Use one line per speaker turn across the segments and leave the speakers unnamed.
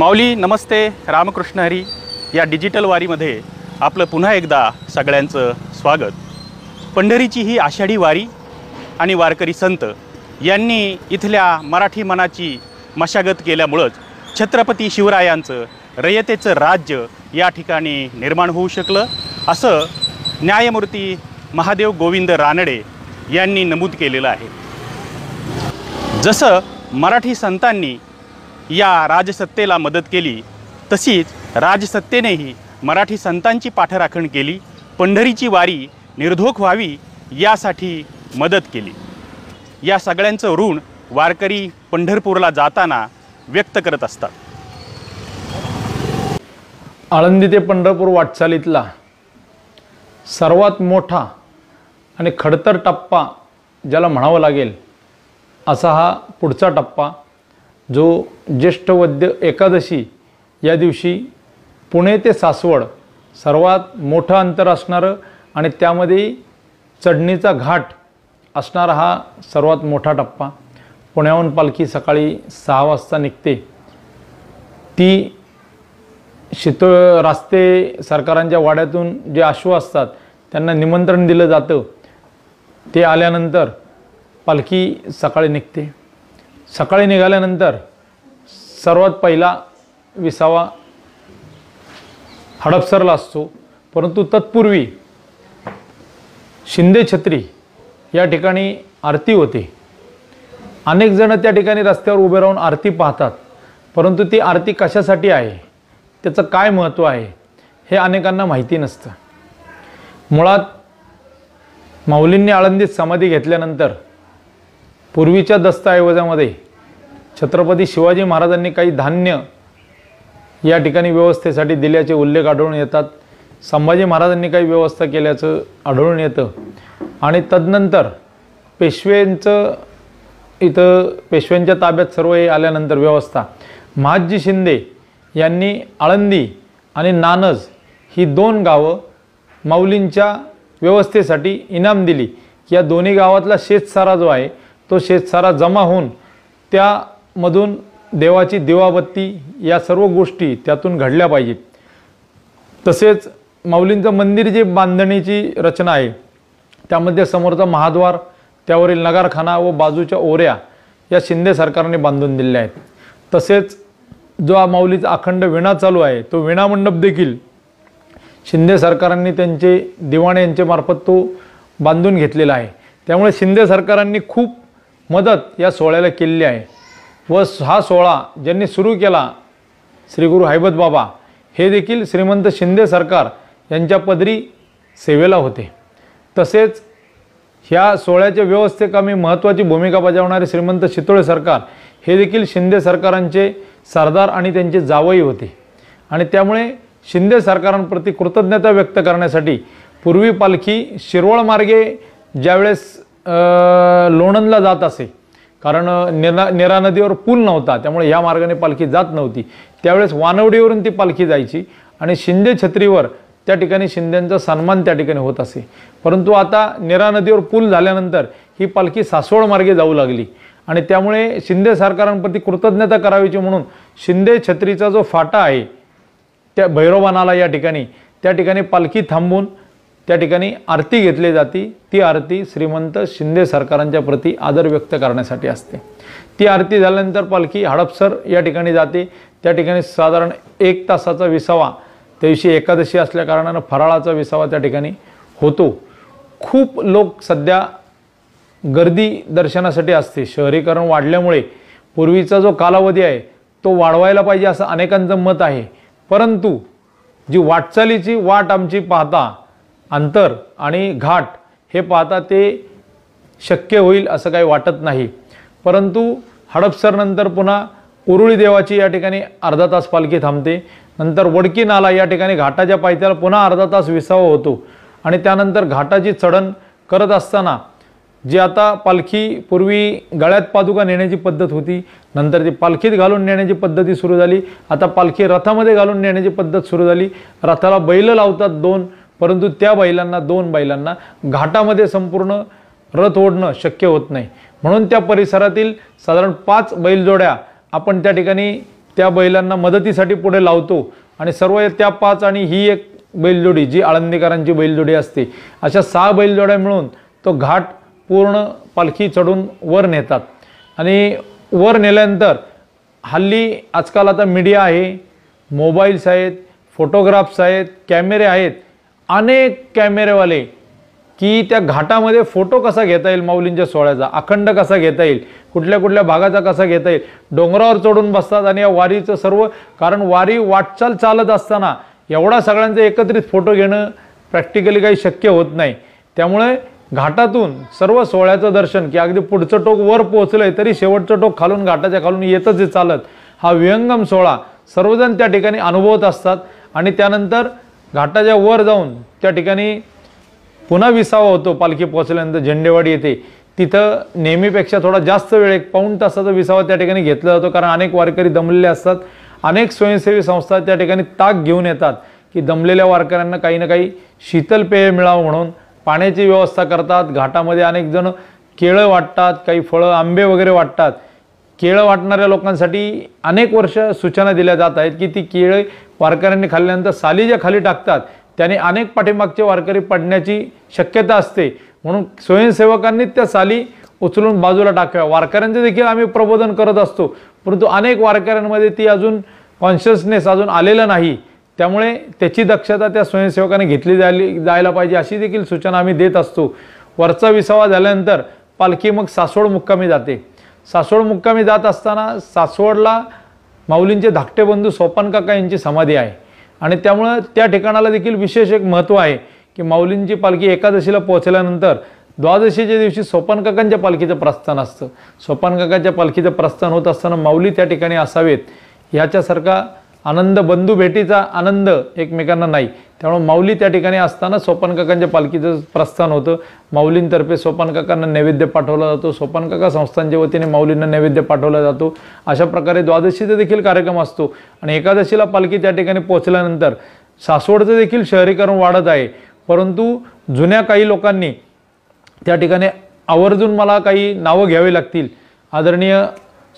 माऊली नमस्ते. रामकृष्ण हरी. या डिजिटल वारीमध्ये आपलं पुन्हा एकदा सगळ्यांचं स्वागत. पंढरीची ही आषाढी वारी आणि वारकरी संत यांनी इथल्या मराठी मनाची मशागत केल्यामुळंच छत्रपती शिवरायांचं रयतेचं राज्य या ठिकाणी निर्माण होऊ शकलं. असं न्यायमूर्ती महादेव गोविंद रानडे यांनी नमूद केलेलं आहे. जसं मराठी संतांनी या राजसत्तेला मदत केली. तशीच राजसत्तेनेही मराठी संतांची पाठराखण केली. पंढरीची वारी निर्धोक व्हावी यासाठी मदत केली. या सगळ्यांचं ऋण वारकरी पंढरपूरला जाताना व्यक्त करत असतात.
आळंदी ते पंढरपूर वाटचालीतला सर्वात मोठा आणि खडतर टप्पा ज्याला म्हणावं लागेल असा हा पुढचा टप्पा जो ज्येष्ठ वद्य एकादशी या दिवशी पुणे ते सासवड सर्वात मोठं अंतर असणारं आणि त्यामध्ये चढणीचा घाट असणारा हा सर्वात मोठा टप्पा. पुण्याहून पालखी सकाळी सहा वाजता निघते. ती शीत रास्ते सरकारांच्या वाड्यातून जे आश्व असतात त्यांना निमंत्रण दिलं जातं ते आल्यानंतर पालखी सकाळी निघते. सकाळी निघाल्यानंतर सर्वात पहिला विसावा हडपसरला असतो. परंतु तत्पूर्वी शिंदे छत्री या ठिकाणी आरती होते. अनेक जण त्या ठिकाणी रस्त्यावर उभे राहून आरती पाहतात. परंतु ती आरती कशासाठी आहे? त्याचं काय महत्त्व आहे? हे अनेकांना माहिती नसतं. मुळात माऊलींनी आळंदीत समाधी घेतल्यानंतर पूर्वीच्या दस्तऐवजामध्ये छत्रपती शिवाजी महाराजांनी काही धान्य या ठिकाणी व्यवस्थेसाठी दिल्याचे उल्लेख आढळून येतात. संभाजी महाराजांनी काही व्यवस्था केल्याचं आढळून येतं. आणि तदनंतर पेशव्यांचं इथं पेशव्यांच्या ताब्यात सर्व हे आल्यानंतर व्यवस्था. महाजी शिंदे यांनी आळंदी आणि नानज ही दोन गावं माऊलींच्या व्यवस्थेसाठी इनाम दिली. या दोन्ही गावातला शेतसारा जो आहे तो शेतसारा जमा होऊन त्यामधून देवाची दिवाबत्ती या सर्व गोष्टी त्यातून घडल्या पाहिजेत. तसेच माऊलींचं मंदिर जे बांधणीची रचना आहे त्यामध्ये समोरचा महाद्वार त्यावरील नगारखाना व बाजूच्या ओऱ्या या शिंदे सरकारने बांधून दिलेल्या आहेत. तसेच जो हा माऊलीचा अखंड विणा चालू आहे तो विणा मंडप देखील शिंदे सरकारांनी त्यांचे दिवाणे यांच्यामार्फत तो बांधून घेतलेला आहे. त्यामुळे शिंदे सरकारांनी खूप मदत या सोहळ्याला केलेली आहे. व हा सोहळा ज्यांनी सुरू केला श्री गुरु हैबत बाबा हे देखील श्रीमंत शिंदे सरकार यांच्या पदरी सेवेला होते. तसेच ह्या सोहळ्याच्या व्यवस्थेकामी महत्त्वाची भूमिका बजावणारे श्रीमंत शितोळे सरकार हे देखील शिंदे सरकारांचे सरदार आणि त्यांचे जावई होते. आणि त्यामुळे शिंदे सरकारांप्रती कृतज्ञता व्यक्त करण्यासाठी पूर्वी पालखी शिरोळ मार्गे ज्यावेळेस लोणंदला जात असे. कारण निरा निरा नदीवर पूल नव्हता त्यामुळे या मार्गाने पालखी जात नव्हती. त्यावेळेस वानवडीवरून ती पालखी जायची आणि शिंदे छत्रीवर त्या ठिकाणी शिंदेंचा सन्मान त्या ठिकाणी होत असे. परंतु आता निरा नदीवर पूल झाल्यानंतर ही पालखी सासवड मार्गे जाऊ लागली आणि त्यामुळे शिंदे सरकारांप्रती कृतज्ञता करावीची म्हणून शिंदे छत्रीचा जो फाटा आहे त्या भैरवबानाला या ठिकाणी त्या ठिकाणी पालखी थांबून त्या ठिकाणी आरती घेतली जाते. ती आरती श्रीमंत शिंदे सरकारांच्या प्रती आदर व्यक्त करण्यासाठी असते. ती आरती झाल्यानंतर पालखी हडपसर या ठिकाणी जाते. त्या ठिकाणी साधारण एक तासाचा विसावा त्या दिवशी एकादशी असल्याकारणानं फराळाचा विसावा त्या ठिकाणी होतो. खूप लोक सध्या गर्दी दर्शनासाठी असते. शहरीकरण वाढल्यामुळे पूर्वीचा जो कालावधी आहे तो वाढवायला पाहिजे असं अनेकांचं मत आहे. परंतु जी वाटचालीची वाट आमची पाहता अंतर आणि घाट हे पाहता ते शक्य होईल असं काही वाटत नाही. परंतु हडपसरनंतर पुन्हा उरुळी देवाची या ठिकाणी अर्धा तास पालखी थांबते. नंतर वडकी नाला या ठिकाणी घाटाच्या पायथ्याला पुन्हा अर्धा तास विसावा होतो. आणि त्यानंतर घाटाची चढण करत असताना जी आता पालखी पूर्वी गळ्यात पादुका नेण्याची पद्धत होती नंतर ती पालखीत घालून नेण्याची पद्धती सुरू झाली. आता पालखी रथामध्ये घालून नेण्याची पद्धत सुरू झाली. रथाला बैल लावतात दोन परंतु त्या बैलांना दोन बैलांना घाटामध्ये संपूर्ण रथ ओढणं शक्य होत नाही. म्हणून त्या परिसरातील साधारण पाच बैलजोड्या आपण त्या ठिकाणी त्या बैलांना मदतीसाठी पुढे लावतो आणि सर्व त्या पाच आणि ही एक बैलजोडी जी आळंदीकरांची बैलजोडी असते अशा सहा बैलजोड्या मिळून तो घाट पूर्ण पालखी चढून वर नेतात. आणि वर नेल्यानंतर हल्ली आजकाल आता मीडिया आहे मोबाईल्स आहेत फोटोग्राफ्स आहेत कॅमेरे आहेत अनेक कॅमेरेवाले की त्या घाटामध्ये फोटो कसा घेता येईल माऊलींच्या सोहळ्याचा अखंड कसा घेता येईल कुठल्या कुठल्या भागाचा कसा घेता येईल डोंगरावर चढून बसतात आणि या वारीचं सर्व कारण वारी वाटचाल चालत असताना एवढा सगळ्यांचा एकत्रित फोटो घेणं प्रॅक्टिकली काही शक्य होत नाही. त्यामुळे घाटातून सर्व सोहळ्याचं दर्शन की अगदी पुढचं टोक वर पोहोचलंय तरी शेवटचं टोक खालून घाटाच्या खालून येतच चालत. हा विहंगम सोहळा सर्वजण त्या ठिकाणी अनुभवत असतात आणि त्यानंतर घाटाच्या वर जाऊन त्या ठिकाणी पुन्हा विसावा होतो. पालखी पोहोचल्यानंतर झेंडेवाडी येते तिथं नेहमीपेक्षा थोडा जास्त वेळ एक पाऊण तासाचा विसावा त्या ठिकाणी घेतला जातो. कारण अनेक वारकरी दमलेले असतात. अनेक स्वयंसेवी संस्था त्या ठिकाणी ताक घेऊन येतात की दमलेल्या वारकऱ्यांना काही ना काही शीतल पेय मिळावं म्हणून पाण्याची व्यवस्था करतात. घाटामध्ये अनेक जण केळं वाटतात काही फळं आंबे वगैरे वाटतात. केळं वाटणाऱ्या लोकांसाठी अनेक वर्ष सूचना दिल्या जात आहेत की ती केळं वारकऱ्यांनी खाल्ल्यानंतर साली ज्या खाली टाकतात त्याने अनेक पाठीमागचे वारकरी पडण्याची शक्यता असते. म्हणून स्वयंसेवकांनी त्या साली उचलून बाजूला टाकाव्या. वारकऱ्यांचे देखील आम्ही प्रबोधन करत असतो परंतु अनेक वारकऱ्यांमध्ये ती अजून कॉन्शियसनेस अजून आलेलं नाही. त्यामुळे त्याची दक्षता त्या स्वयंसेवकाने घेतली जायली जायला पाहिजे अशी देखील सूचना आम्ही देत असतो. वरचा विसावा झाल्यानंतर पालखी मग सासवड मुक्कामी जाते. सासवड मुक्कामी जात असताना सासवडला माऊलींचे धाकटे बंधू सोपान काका यांची समाधी आहे. आणि त्यामुळं त्या ठिकाणाला देखील विशेष एक महत्त्व आहे की माऊलींची पालखी एकादशीला पोहोचल्यानंतर द्वादशीच्या दिवशी सोपान काकांच्या पालखीचं प्रस्थान असतं. सोपान काकांच्या पालखीचं प्रस्थान होत असताना माऊली त्या ठिकाणी असावेत. ह्याच्यासारखा आनंद बंधू भेटीचा आनंद एकमेकांना नाही. त्यामुळे माऊली त्या ठिकाणी असताना सोपान काकांच्या पालखीचं प्रस्थान होतं. माऊलींतर्फे सोपान काकांना नैवेद्य पाठवला जातो. सोपान काका संस्थांच्या वतीने माऊलींना नैवेद्य पाठवला जातो. अशा प्रकारे द्वादशीचा देखील कार्यक्रम असतो. आणि एकादशीला पालखी त्या ठिकाणी पोहोचल्यानंतर सासवडचं देखील शहरीकरण वाढत आहे. परंतु जुन्या काही लोकांनी त्या ठिकाणी आवर्जून मला काही नावं घ्यावी लागतील. आदरणीय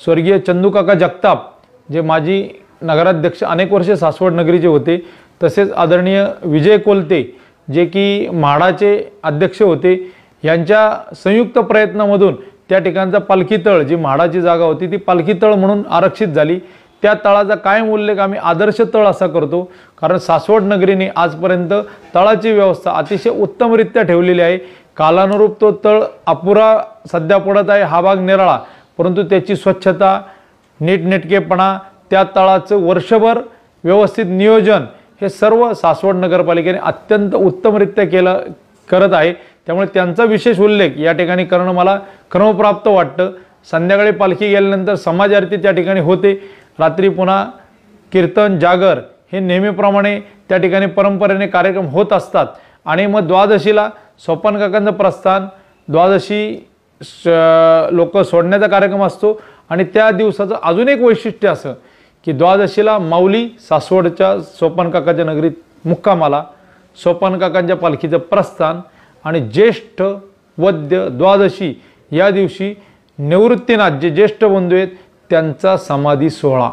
स्वर्गीय चंदूकाका जगताप जे माजी नगराध्यक्ष अनेक वर्षे सासवड नगरीचे होते. तसेच आदरणीय विजय कोलते जे की म्हाडाचे अध्यक्ष होते यांच्या संयुक्त प्रयत्नामधून त्या ठिकाणचा पालखी तळ जी म्हाडाची जागा होती ती पालखी तळ म्हणून आरक्षित झाली. त्या तळाचा कायम उल्लेख आम्ही आदर्श तळ असा करतो? कारण सासवड नगरीने आजपर्यंत तळाची व्यवस्था अतिशय उत्तमरित्या ठेवलेली आहे. कालानुरूप तो तळ अपुरा सध्या पडत आहे हा भाग निराळा. परंतु त्याची स्वच्छता नीटनेटकेपणा त्या तळाचं वर्षभर व्यवस्थित नियोजन हे सर्व सासवड नगरपालिकेने अत्यंत उत्तमरित्या केलं करत आहे. त्यामुळे त्यांचा विशेष उल्लेख या ठिकाणी करणं मला क्रमप्राप्त वाटतं. संध्याकाळी पालखी गेल्यानंतर समाज आरती त्या ठिकाणी होते. रात्री पुन्हा कीर्तन जागर हे नेहमीप्रमाणे त्या ठिकाणी परंपरेने कार्यक्रम होत असतात. आणि मग द्वादशीला सोपान काकांचं प्रस्थान द्वादशी लोक सोडण्याचा कार्यक्रम असतो. आणि त्या दिवसाचं अजून एक वैशिष्ट्य असं की द्वादशीला माऊली सासवडच्या सोपान काकाच्या नगरीत मुक्कामाला सोपान काकांच्या पालखीचं प्रस्थान आणि ज्येष्ठ वद्य द्वादशी या दिवशी निवृत्तीनाथ जे ज्येष्ठ बंधू आहेत त्यांचा समाधी सोहळा.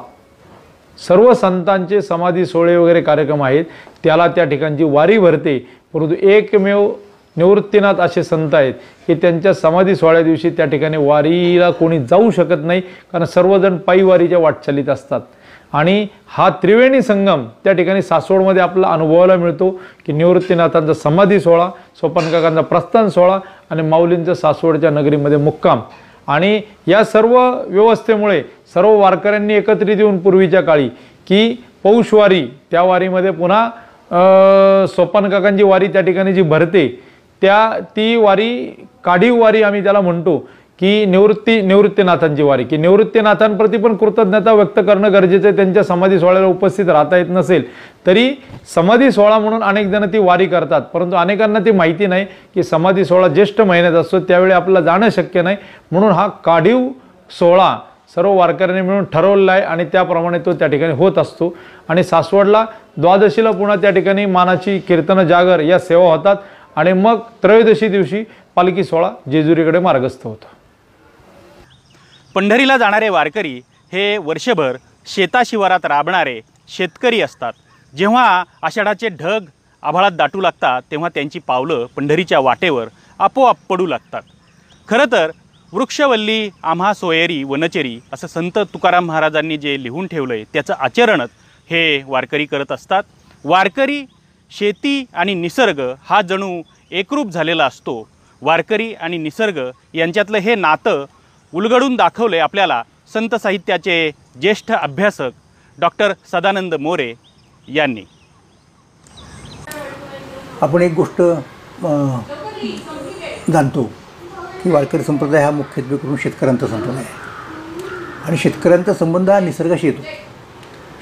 सर्व संतांचे समाधी सोहळे वगैरे कार्यक्रम आहेत त्याला त्या ठिकाणची वारी भरते. परंतु एकमेव निवृत्तीनाथ असे संत आहेत की त्यांच्या समाधी सोहळ्या दिवशी त्या ठिकाणी वारीला कोणी जाऊ शकत नाही कारण सर्वजण पायी वारीच्या वाटचालीत असतात. आणि हा त्रिवेणी संगम त्या ठिकाणी सासवडमध्ये आपल्याला अनुभवायला मिळतो की निवृत्तीनाथांचा समाधी सोहळा सोपानकाकांचा प्रस्थान सोहळा आणि माऊलींचा सासवडच्या नगरीमध्ये मुक्काम. आणि या सर्व व्यवस्थेमुळे सर्व वारकऱ्यांनी एकत्रित येऊन पूर्वीच्या काळी की पौषवारी त्या वारीमध्ये पुन्हा सोपानकाकांची वारी त्या ठिकाणी जी भरते त्या ती वारी काढीव वारी आम्ही त्याला म्हणतो. की निवृत्ती निवृत्तीनाथांची वारी की निवृत्तीनाथांप्रती पण कृतज्ञता व्यक्त करणं गरजेचं आहे. त्यांच्या समाधी सोहळ्याला उपस्थित राहता येत नसेल तरी समाधी सोहळा म्हणून अनेक जण ती वारी करतात. परंतु अनेकांना ती माहिती नाही की समाधी सोहळा ज्येष्ठ महिन्यात असतो त्यावेळी आपल्याला जाणं शक्य नाही. म्हणून हा काढीव सोहळा सर्व वारकऱ्यांनी मिळून ठरवलेला आहे आणि त्याप्रमाणे तो त्या ठिकाणी होत असतो. आणि सासवडला द्वादशीला पुन्हा त्या ठिकाणी मानाची कीर्तन जागर या सेवा होतात. आणि मग त्रयोदशी दिवशी पालखी सोहळा जेजुरीकडे मार्गस्थ होतो.
पंढरीला जाणारे वारकरी हे वर्षभर शेताशिवारात राबणारे शेतकरी असतात. जेव्हा आषाढाचे ढग आभाळात दाटू लागतात तेव्हा त्यांची पावलं पंढरीच्या वाटेवर आपोआप पडू लागतात. खरं तर वृक्षवल्ली आम्हा सोयरी वनचेरी असं संत तुकाराम महाराजांनी जे लिहून ठेवलं आहे त्याचं आचरणच हे वारकरी करत असतात. वारकरी शेती आणि निसर्ग हा जणू एकरूप झालेला असतो. वारकरी आणि निसर्ग यांच्यातलं हे नातं उलगडून दाखवले आपल्याला संत साहित्याचे ज्येष्ठ अभ्यासक डॉक्टर सदानंद मोरे यांनी.
आपण एक गोष्ट जाणतो की वारकरी संप्रदाय हा मुख्यत्वे करून शेतकऱ्यांचा संप्रदाय आहे. आणि शेतकऱ्यांचा संबंध हा निसर्गाशी येतो.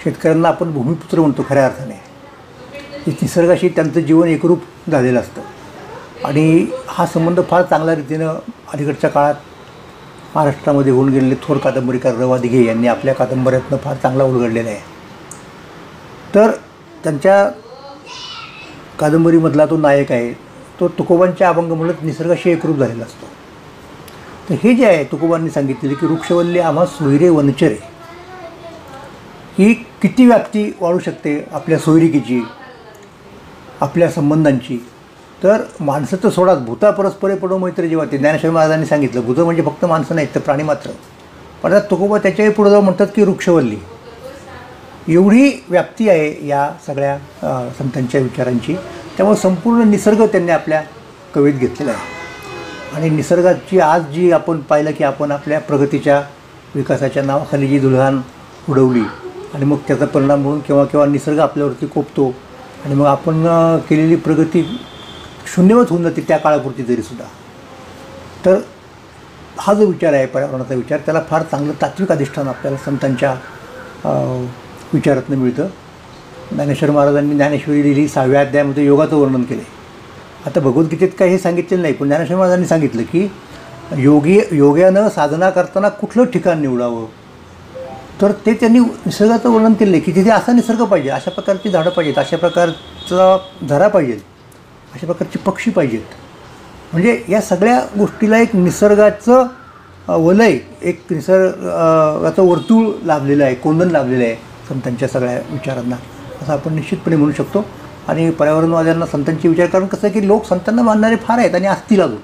शेतकऱ्यांना आपण भूमिपुत्र म्हणतो खऱ्या अर्थाने. की निसर्गाशी त्यांचं जीवन एकरूप झालेलं असतं. आणि हा संबंध फार चांगल्या रीतीनं अलीकडच्या काळात महाराष्ट्रामध्ये होऊन गेलेले थोर कादंबरीकार रवा दिघे यांनी आपल्या कादंबऱ्यातनं फार चांगला उलगडलेला आहे. तर त्यांच्या कादंबरीमधला तो नायक आहे तो तुकोबांच्या अभंग म्हणत निसर्गाशी एकरूप झालेला असतो. तर हे जे आहे तुकोबांनी सांगितलेले की वृक्षवल्ली आम्हा सोयरे वनचरे. ही किती व्याप्ती वाढू शकते आपल्या सोयरिकीची आपल्या संबंधांची? तर माणसं तर सोडाच भूता परस्परे पडो मैत्री जेव्हा ते ज्ञानेश्वर महाराजांनी सांगितलं भूतं म्हणजे फक्त माणसं नाहीत तर प्राणी मात्र. पण आता तुकोबा त्याच्याही पुढे जाऊन म्हणतात की वृक्षवल्ली. एवढी व्याप्ती आहे या सगळ्या संतांच्या विचारांची. त्यामुळे संपूर्ण निसर्ग त्यांनी आपल्या कवीत घेतलेला आहे. आणि निसर्गाची आज जी आपण पाहिलं की आपण आपल्या प्रगतीच्या विकासाच्या नावाखाली जी दुल्हान उडवली आणि मग त्याचा परिणाम म्हणून केव्हा केव्हा निसर्ग आपल्यावरती कोपतो आणि मग आपण केलेली प्रगती शून्यवत होऊन जाते त्या काळापुरती तरीसुद्धा तर हा जो विचार आहे पर्यावरणाचा विचार त्याला फार चांगलं तात्विक अधिष्ठान आपल्याला संतांच्या विचारातनं मिळतं. ज्ञानेश्वर महाराजांनी ज्ञानेश्वरी लिहिली सहाव्या अध्यायामध्ये योगाचं वर्णन केले. आता भगवद्गीतेत काही हे सांगितलेलं नाही पण ज्ञानेश्वर महाराजांनी सांगितलं की योगी योग्यानं साधना करताना कुठलं ठिकाण निवडावं? तर ते त्यांनी निसर्गाचं वर्णन केलं की तिथे असा निसर्ग पाहिजे अशा प्रकारची झाडं पाहिजेत अशा प्रकारचा झरा पाहिजे अशा प्रकारचे पक्षी पाहिजेत. म्हणजे या सगळ्या गोष्टीला एक निसर्गाचं वलय एक निसर्गाचं वर्तुळ लाभलेलं आहे कोंदण लाभलेलं आहे संतांच्या सगळ्या विचारांना. असं आपण निश्चितपणे म्हणू शकतो. आणि पर्यावरणवाद्यांना संतांचे विचार कारण कसं आहे की लोक संतांना मानणारे फार आहेत आणि असतील अजून.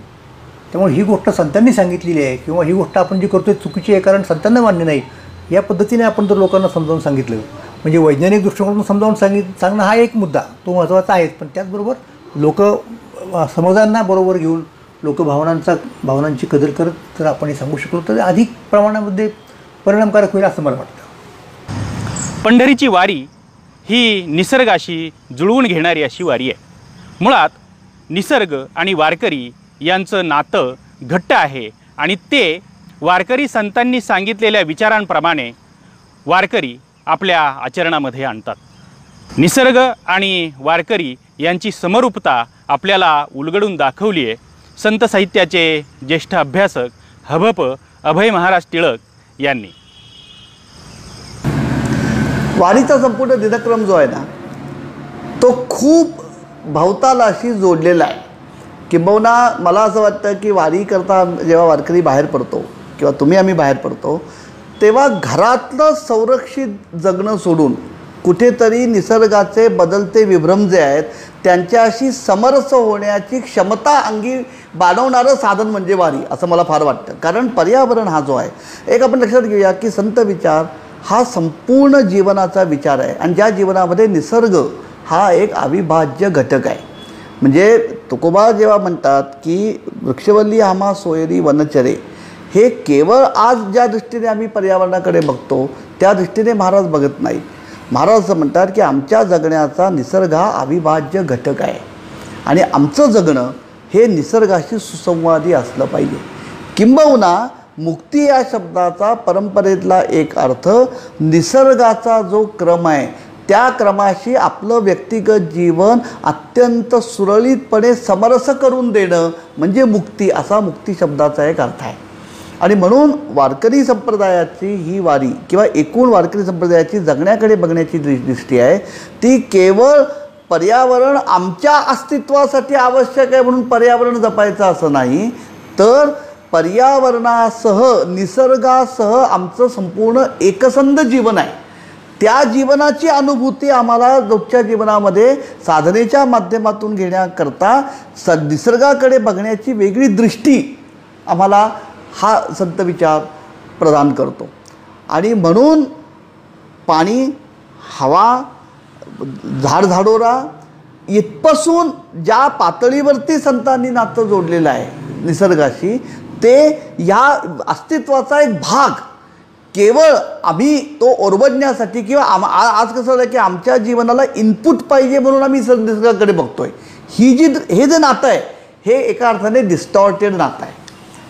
त्यामुळे ही गोष्ट संतांनी सांगितलेली आहे किंवा ही गोष्ट आपण जी करतोय चुकीची आहे कारण संतांना मान्य नाही. या पद्धतीने आपण जर लोकांना समजावून सांगितलं. म्हणजे वैज्ञानिक दृष्टिकोनातून समजावून सांगित सांगणं हा एक मुद्दा तो महत्त्वाचा आहेच. पण त्याचबरोबर लोक समाजांना बरोबर घेऊन लोकभावनांचा भावनांची कदर करत जर आपण हे सांगू शकलो. तर अधिक प्रमाणामध्ये परिणामकारक होईल असं मला वाटतं.
पंढरीची वारी ही निसर्गाशी जुळवून घेणारी अशी वारी आहे. मुळात निसर्ग आणि वारकरी यांचं नातं घट्ट आहे आणि ते वारकरी संतांनी सांगितलेल्या विचारांप्रमाणे वारकरी आपल्या आचरणामध्ये आणतात. निसर्ग आणि वारकरी यांची समरूपता आपल्याला उलगडून दाखवली आहे संत साहित्याचे ज्येष्ठ अभ्यासक हभप अभय महाराज टिळक यांनी.
वारीचा संपूर्ण दिनक्रम जो आहे ना तो खूप भवतालाशी जोडलेला आहे. किंबहुना मला असं वाटतं की वारी करता जेव्हा वारकरी बाहेर पडतो किंवा तुम्ही आम्ही बाहेर पडतो तेव्हा घरातलं संरक्षित जगणं सोडून कुठेतरी निसर्गाचे बदलते विभ्रम जे आहेत त्यांच्याशी समरस होण्याची क्षमता अंगी बाणवणारं साधन म्हणजे वारी असं मला फार वाटतं. कारण पर्यावरण हा जो आहे एक आपण लक्षात घेऊया की संत विचार हा संपूर्ण जीवनाचा विचार आहे. आणि ज्या जीवनामध्ये निसर्ग हा एक अविभाज्य घटक आहे. म्हणजे तुकोबा जेव्हा म्हणतात की वृक्षवल्ली आम्हा सोयरी वनचरे हे केवळ आज ज्या दृष्टीने आम्ही पर्यावरणाकडे बघतो त्या दृष्टीने महाराज बघत नाहीत. महाराज असं म्हणतात की आमच्या जगण्याचा निसर्ग हा अविभाज्य घटक आहे. आणि आमचं जगणं हे निसर्गाशी सुसंवादी असलं पाहिजे. किंबहुना मुक्ती या शब्दाचा परंपरेतला एक अर्थ निसर्गाचा जो क्रम आहे त्या क्रमाशी आपलं व्यक्तिगत जीवन अत्यंत सुरळीतपणे समरस करून देणं म्हणजे मुक्ती असा मुक्ती शब्दाचा एक अर्थ आहे. आणि म्हणून वारकरी संप्रदायाची ही वारी किंवा एकूण वारकरी संप्रदायाची जगण्याकडे बघण्याची दृष्टी आहे ती केवळ पर्यावरण आमच्या अस्तित्वासाठी आवश्यक आहे म्हणून पर्यावरण जपायचं असं नाही तर पर्यावरणासह निसर्गासह आमचं संपूर्ण एकसंध जीवन आहे. त्या जीवनाची अनुभूती आम्हाला रोजच्या जीवनामध्ये साधनेच्या माध्यमातून घेण्याकरता स निसर्गाकडे बघण्याची वेगळी दृष्टी आम्हाला हा संत विचार प्रदान करतो. आणि म्हणून पाणी हवा झाडझाडोरा इथपासून ज्या पातळीवरती संतांनी नातं जोडलेलं आहे निसर्गाशी ते या अस्तित्वाचा एक भाग. केवळ आम्ही तो ओरबडण्यासाठी किंवा आम आज कसं झालं की आमच्या जीवनाला इनपुट पाहिजे म्हणून आम्ही निसर्गाकडे बघतोय. ही जी हे जे नातं आहे हे एका अर्थाने डिस्टॉर्टेड नातं आहे.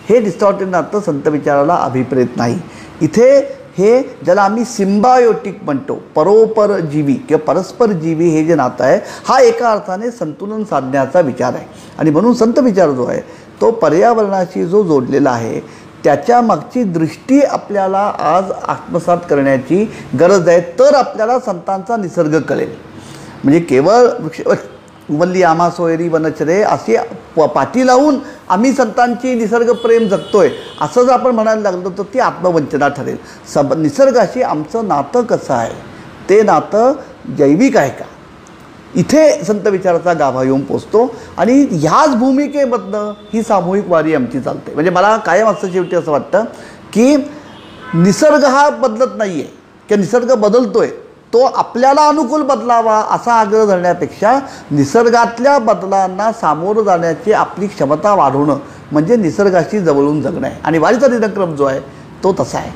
हे डिस्टॉर्टेड नातं संत विचाराला अभिप्रेत नाही. इथे हे ज्याला आम्ही सिम्बायोटिक म्हणतो परोपर जीवी किंवा परस्पर जीवी हे जे नातं आहे हा एका अर्थाने संतुलन साधण्याचा विचार आहे. आणि म्हणून संत विचार जो आहे तो पर्यावरणाशी जो जोडलेला आहे त्याच्या मागची दृष्टी आपल्याला आज आत्मसात करण्याची गरज आहे तर आपल्याला संतांचा निसर्ग कळेल. म्हणजे केवळ वृक्ष वल्ली आम्हा सोयरी वनचरे अशी प- पाठी लावून आम्ही संतांची निसर्गप्रेम जगतोय असं जर आपण म्हणायला लागलो तर ती आत्मवंचना ठरेल. सब निसर्गाशी आमचं नातं कसं आहे? ते नातं जैविक आहे का? इथे संत विचाराचा गाभा येऊन पोचतो आणि ह्याच भूमिकेमधनं ही सामूहिक वारी आमची चालते. म्हणजे मला कायम असं शेवटी असं वाटतं की निसर्ग हा बदलत नाही आहे किंवा निसर्ग बदलतो आहे तो आपल्याला अनुकूल बदलावा असा आग्रह धरण्यापेक्षा निसर्गातल्या बदलांना सामोरं जाण्याची आपली क्षमता वाढवणं म्हणजे निसर्गाशी जवळून जगणं आहे. आणि वारीचा दिनक्रम जो आहे तो तसा आहे.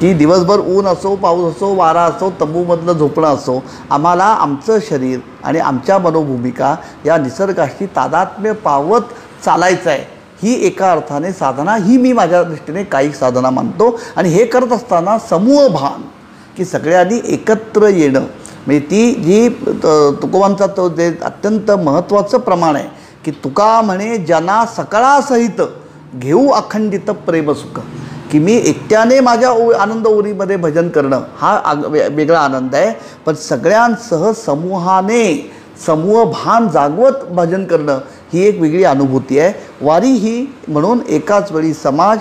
की दिवसभर ऊन असो पाऊस असो वारा असो तंबूमधलं झोपणं असो आम्हाला आमचं शरीर आणि आमच्या मनोभूमिका या निसर्गाशी तादात्म्य पावत चालायचं आहे. ही एका अर्थाने साधना ही मी माझ्या दृष्टीने काही साधना मानतो. आणि हे करत असताना समूह भान. की सगळ्यांनी एकत्र येणं. म्हणजे ती जी त- तुकोबांचा तो जे अत्यंत महत्त्वाचं प्रमाण आहे की तुका म्हणे ज्यांना सकाळासहित घेऊ अखंडित प्रेमसुख की मी एकट्याने माझ्या ओ आनंद ओरीमध्ये भजन करणं हा आग वे वेगळा आनंद आहे. पण सगळ्यांसह समूहाने समूह भान जागवत भजन करणं ही एक वेगळी अनुभूती आहे. वारी ही म्हणून एकाच वेळी समाज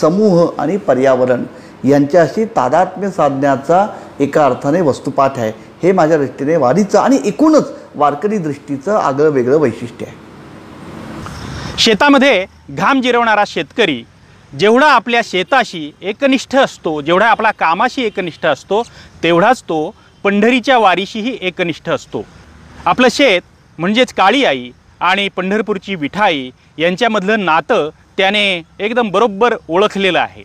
समूह आणि पर्यावरण यांच्याशी तादात्म्य साधण्याचा एका अर्थाने वस्तुपाठ आहे. हे माझ्या दृष्टीने वारीचं आणि एकूणच वारकरी दृष्टीचं आगळं वेगळं वैशिष्ट्य आहे.
शेतामध्ये घाम जिरवणारा शेतकरी जेवढा आपल्या शेताशी एकनिष्ठ असतो जेवढा आपला कामाशी एकनिष्ठ असतो तेवढाच तो पंढरीच्या वारीशीही एकनिष्ठ असतो. आपलं शेत म्हणजेच काळी आई आणि पंढरपूरची विठाई यांच्यामधलं नातं त्याने एकदम बरोबर ओळखलेलं आहे.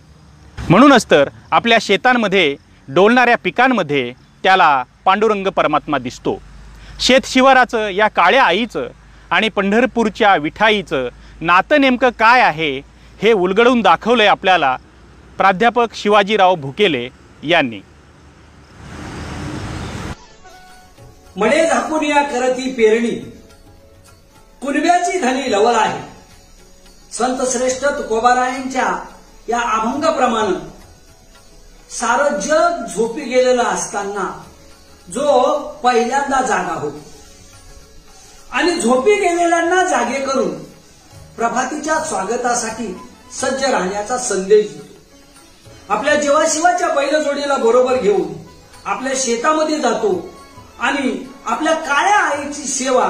म्हणूनच तर आपल्या शेतांमध्ये डोलणाऱ्या पिकांमध्ये त्याला पांडुरंग परमात्मा दिसतो. शेतशिवाराचं या काळ्या आईचं आणि पंढरपूरच्या विठाईचं नातं नेमकं काय आहे हे उलगडून दाखवलं आहे आपल्याला प्राध्यापक शिवाजीराव भुकेले यांनी.
मणे झाकून या करती पेरणी. कुणब्याची धनी लवल आहे. संत श्रेष्ठ तुकोबारायांच्या या अभंगाप्रमाणे सारं जग झोपी गेलेलं असताना जो पहिल्यांदा जागा होतो आणि झोपी गेलेल्यांना जागे करून प्रभातीच्या स्वागतासाठी सज्ज राहण्याचा संदेश देतो. आपल्या जीवाशिवाच्या बैलजोडीला बरोबर घेऊन आपल्या शेतामध्ये जातो आणि आपल्या काळ्या आईची सेवा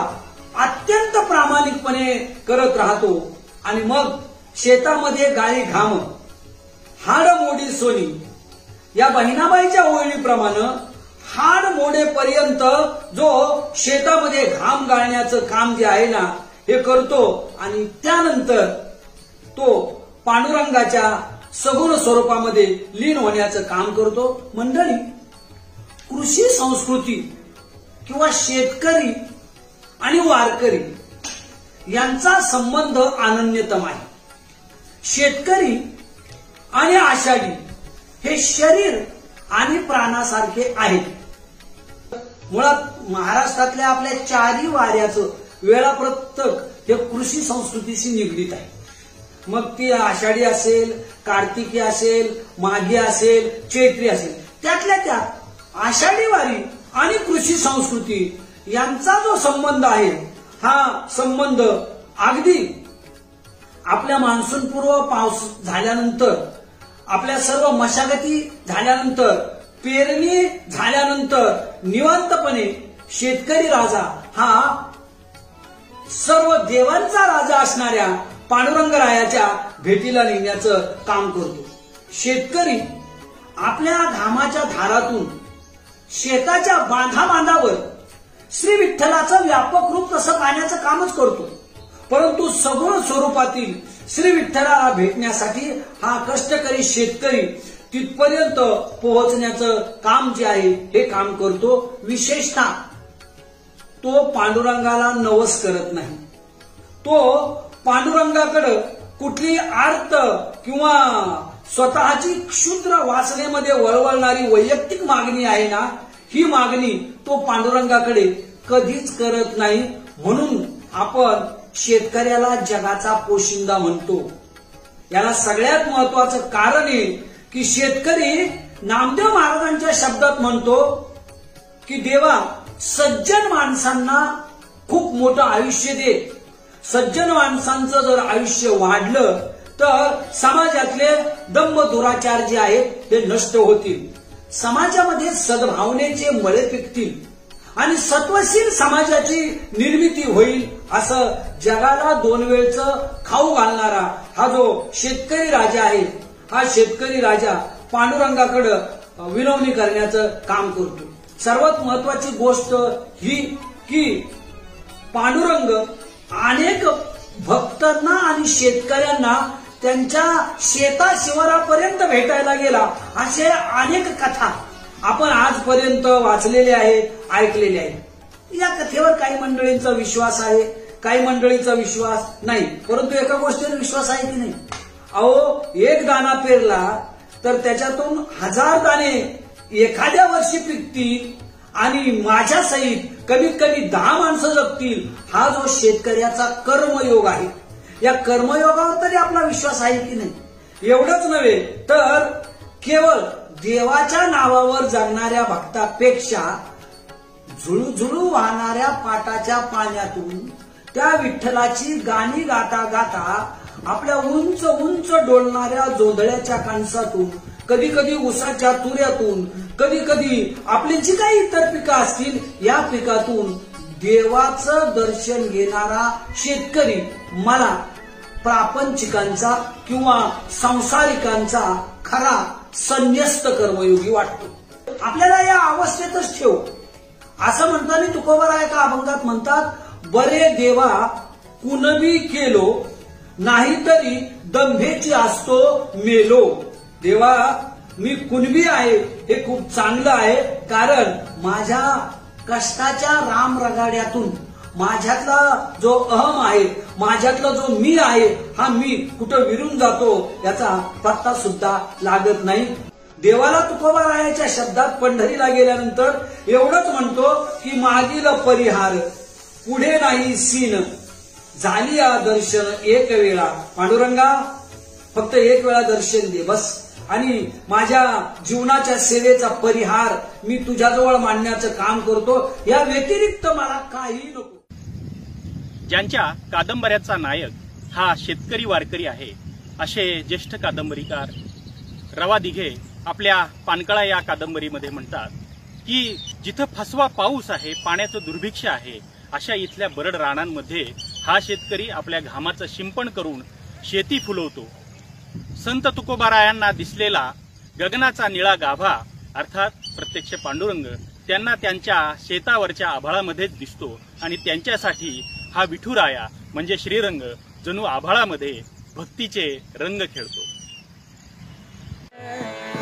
अत्यंत प्रामाणिकपणे करत राहतो आणि मग शेतामध्ये गाळी घाम हाड मोडी सोनी. या बहिणाबाईच्या ओळीप्रमाणे हाड मोडेपर्यंत जो शेतामध्ये घाम गाळण्याचं काम जे आहे ना हे करतो आणि त्यानंतर तो पांडुरंगाच्या सगुण स्वरूपामध्ये लीन होण्याचं काम करतो. मंडळी कृषी संस्कृती किंवा शेतकरी आणि वारकरी यांचा संबंध अनन्यतम आहे. शेतकरी आणि आषाढी हे शरीर आणि प्राणासारखे आहेत मुळात महाराष्ट्रातल्या आपल्या चारी वाऱ्याचं वेळापत्रक हे कृषी संस्कृतीशी निगडीत आहे. मग ती आषाढी असेल कार्तिकी असेल माघी असेल चैत्री असेल त्यातल्या त्यात आषाढी वारी आणि कृषी संस्कृती यांचा जो संबंध आहे हा संबंध अगदी आपल्या मान्सूनपूर्व पाऊस झाल्यानंतर आपल्या सर्व मशागती झाल्यानंतर पेरणी झाल्यानंतर निवांतपणे शेतकरी राजा हा सर्व देवांचा राजा असणाऱ्या पांडुरंगरायाच्या भेटीला नेण्याचं काम करतो. शेतकरी आपल्या घामाच्या धारातून शेताच्या बांधा बांधावर श्री विठ्ठलाचं व्यापक रूप तसं पाहण्याचं कामच करतो. परंतु सगुण स्वरूपातील श्री विठ्ठलाला भेटण्यासाठी हा कष्टकरी शेतकरी तिथपर्यंत पोहोचण्याचं काम जे आहे हे काम करतो. विशेषतः तो पांडुरंगाला नवस करत नाही. तो पांडुरंगाकडे कुठली आर्त किंवा स्वतःची क्षुद्र वासनेमध्ये वळवळणारी वैयक्तिक मागणी आहे ना ही मागणी तो पांडुरंगाकडे कधीच करत नाही. म्हणून आपण शेतकऱ्याला जगाचा पोशिंदा म्हणतो. याला सगळ्यात महत्वाचं कारण आहे की शेतकरी नामदेव महाराजांच्या शब्दात म्हणतो की देवा सज्जन माणसांना खूप मोठं आयुष्य दे. सज्जन माणसांचं जर आयुष्य वाढलं तर समाजातले दंभ दुराचार जे आहेत ते नष्ट होतील. समाजामध्ये सद्भावनेचे मळे पिकतील. आणि सत्वशील समाजाची निर्मिती होईल. असं जगाला दोन वेळचं खाऊ घालणारा हा जो शेतकरी राजा आहे हा शेतकरी राजा पांडुरंगाकडं विनवणी करण्याचं काम करतो. सर्वात महत्वाची गोष्ट ही की पांडुरंग अनेक भक्तांना आणि शेतकऱ्यांना त्यांच्या शेता शिवारापर्यंत भेटायला गेला. असे अनेक कथा आपण आजपर्यंत वाचलेले आहेत ऐकलेले आहेत. या कथेवर काही मंडळींचा विश्वास आहे काही मंडळींचा विश्वास नाही. परंतु एका गोष्टीवर विश्वास आहे की नाही? अहो एक दाना पेरला तर त्याच्यातून हजार दाणे एखाद्या वर्षी पिकतील आणि माझ्या सहित कमीत कमी दहा माणसं जगतील. हा जो शेतकऱ्याचा कर्मयोग आहे. या कर्मयोगावर तरी आपला विश्वास आहे की नाही? एवढंच नव्हे तर केवळ देवाच्या नावावर जगणाऱ्या भक्तापेक्षा झुळूझुळू वाहणाऱ्या पाटाच्या पाण्यातून त्या विठ्ठलाची गाणी गाता गाता आपल्या उंच उंच डोलणाऱ्या जोधळ्याच्या कणसातून कधी कधी उसाच्या तुऱ्यातून कधी कधी आपली जी काही इतर पिकं असतील या पिकातून देवाचं दर्शन घेणारा शेतकरी मला प्रापंचिकांचा किंवा संसारिकांचा खरा संन्यस्त कर्मयोगी वाटतो. आपल्याला या अवस्थेतच ठेव. असं म्हणताना तुकोबरा एका अभंगात म्हणतात बरे देवा कुणबी केलो नाहीतरी दंभेची असतो मेलो. देवा मी कुणबी आहे हे खूप चांगलं आहे कारण माझ्या कष्टाच्या राम रगाड्यातून माझ्यातला जो अहम आहे माझ्यातला जो मी आहे हा मी कुठं विरून जातो याचा पत्ता सुद्धा लागत नाही. देवाला तुकोबारायाच्या शब्दात पंढरीला गेल्यानंतर एवढंच म्हणतो की मागील परिहार पुढे नाही सीन. झाली या दर्शन एक वेळा. पांडुरंगा फक्त एक वेळा दर्शन दे बस. आणि माझ्या जीवनाच्या सेवेचा परिहार मी तुझ्याजवळ मांडण्याचं काम करतो. या व्यतिरिक्त मला काही नको.
ज्यांच्या कादंबऱ्याचा नायक हा शेतकरी वारकरी आहे असे ज्येष्ठ कादंबरीकार रवा दिघे आपल्या पानकळा या कादंबरीमध्ये म्हणतात की जिथं फसवा पाऊस आहे पाण्याचं दुर्भिक्ष आहे अशा इथल्या बरड रानांमध्ये हा शेतकरी आपल्या घामाचं शिंपण करून शेती फुलवतो. संत तुकोबारायांना दिसलेला गगनाचा निळा गाभा अर्थात प्रत्यक्ष पांडुरंग त्यांना त्यांच्या शेतावरच्या आभाळामध्येच दिसतो आणि त्यांच्यासाठी हा विठुराया म्हणजे श्रीरंग जणू आभाळामध्ये भक्तीचे रंग खेळतो.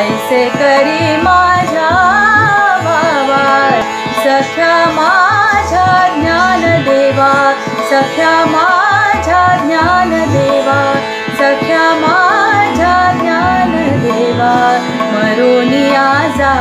ऐसे करी ी बाबा सख्या मा ज्ञानदेवा सख्या माझ ज्ञानदेवा सख्या मा झानदेवा मरु आजा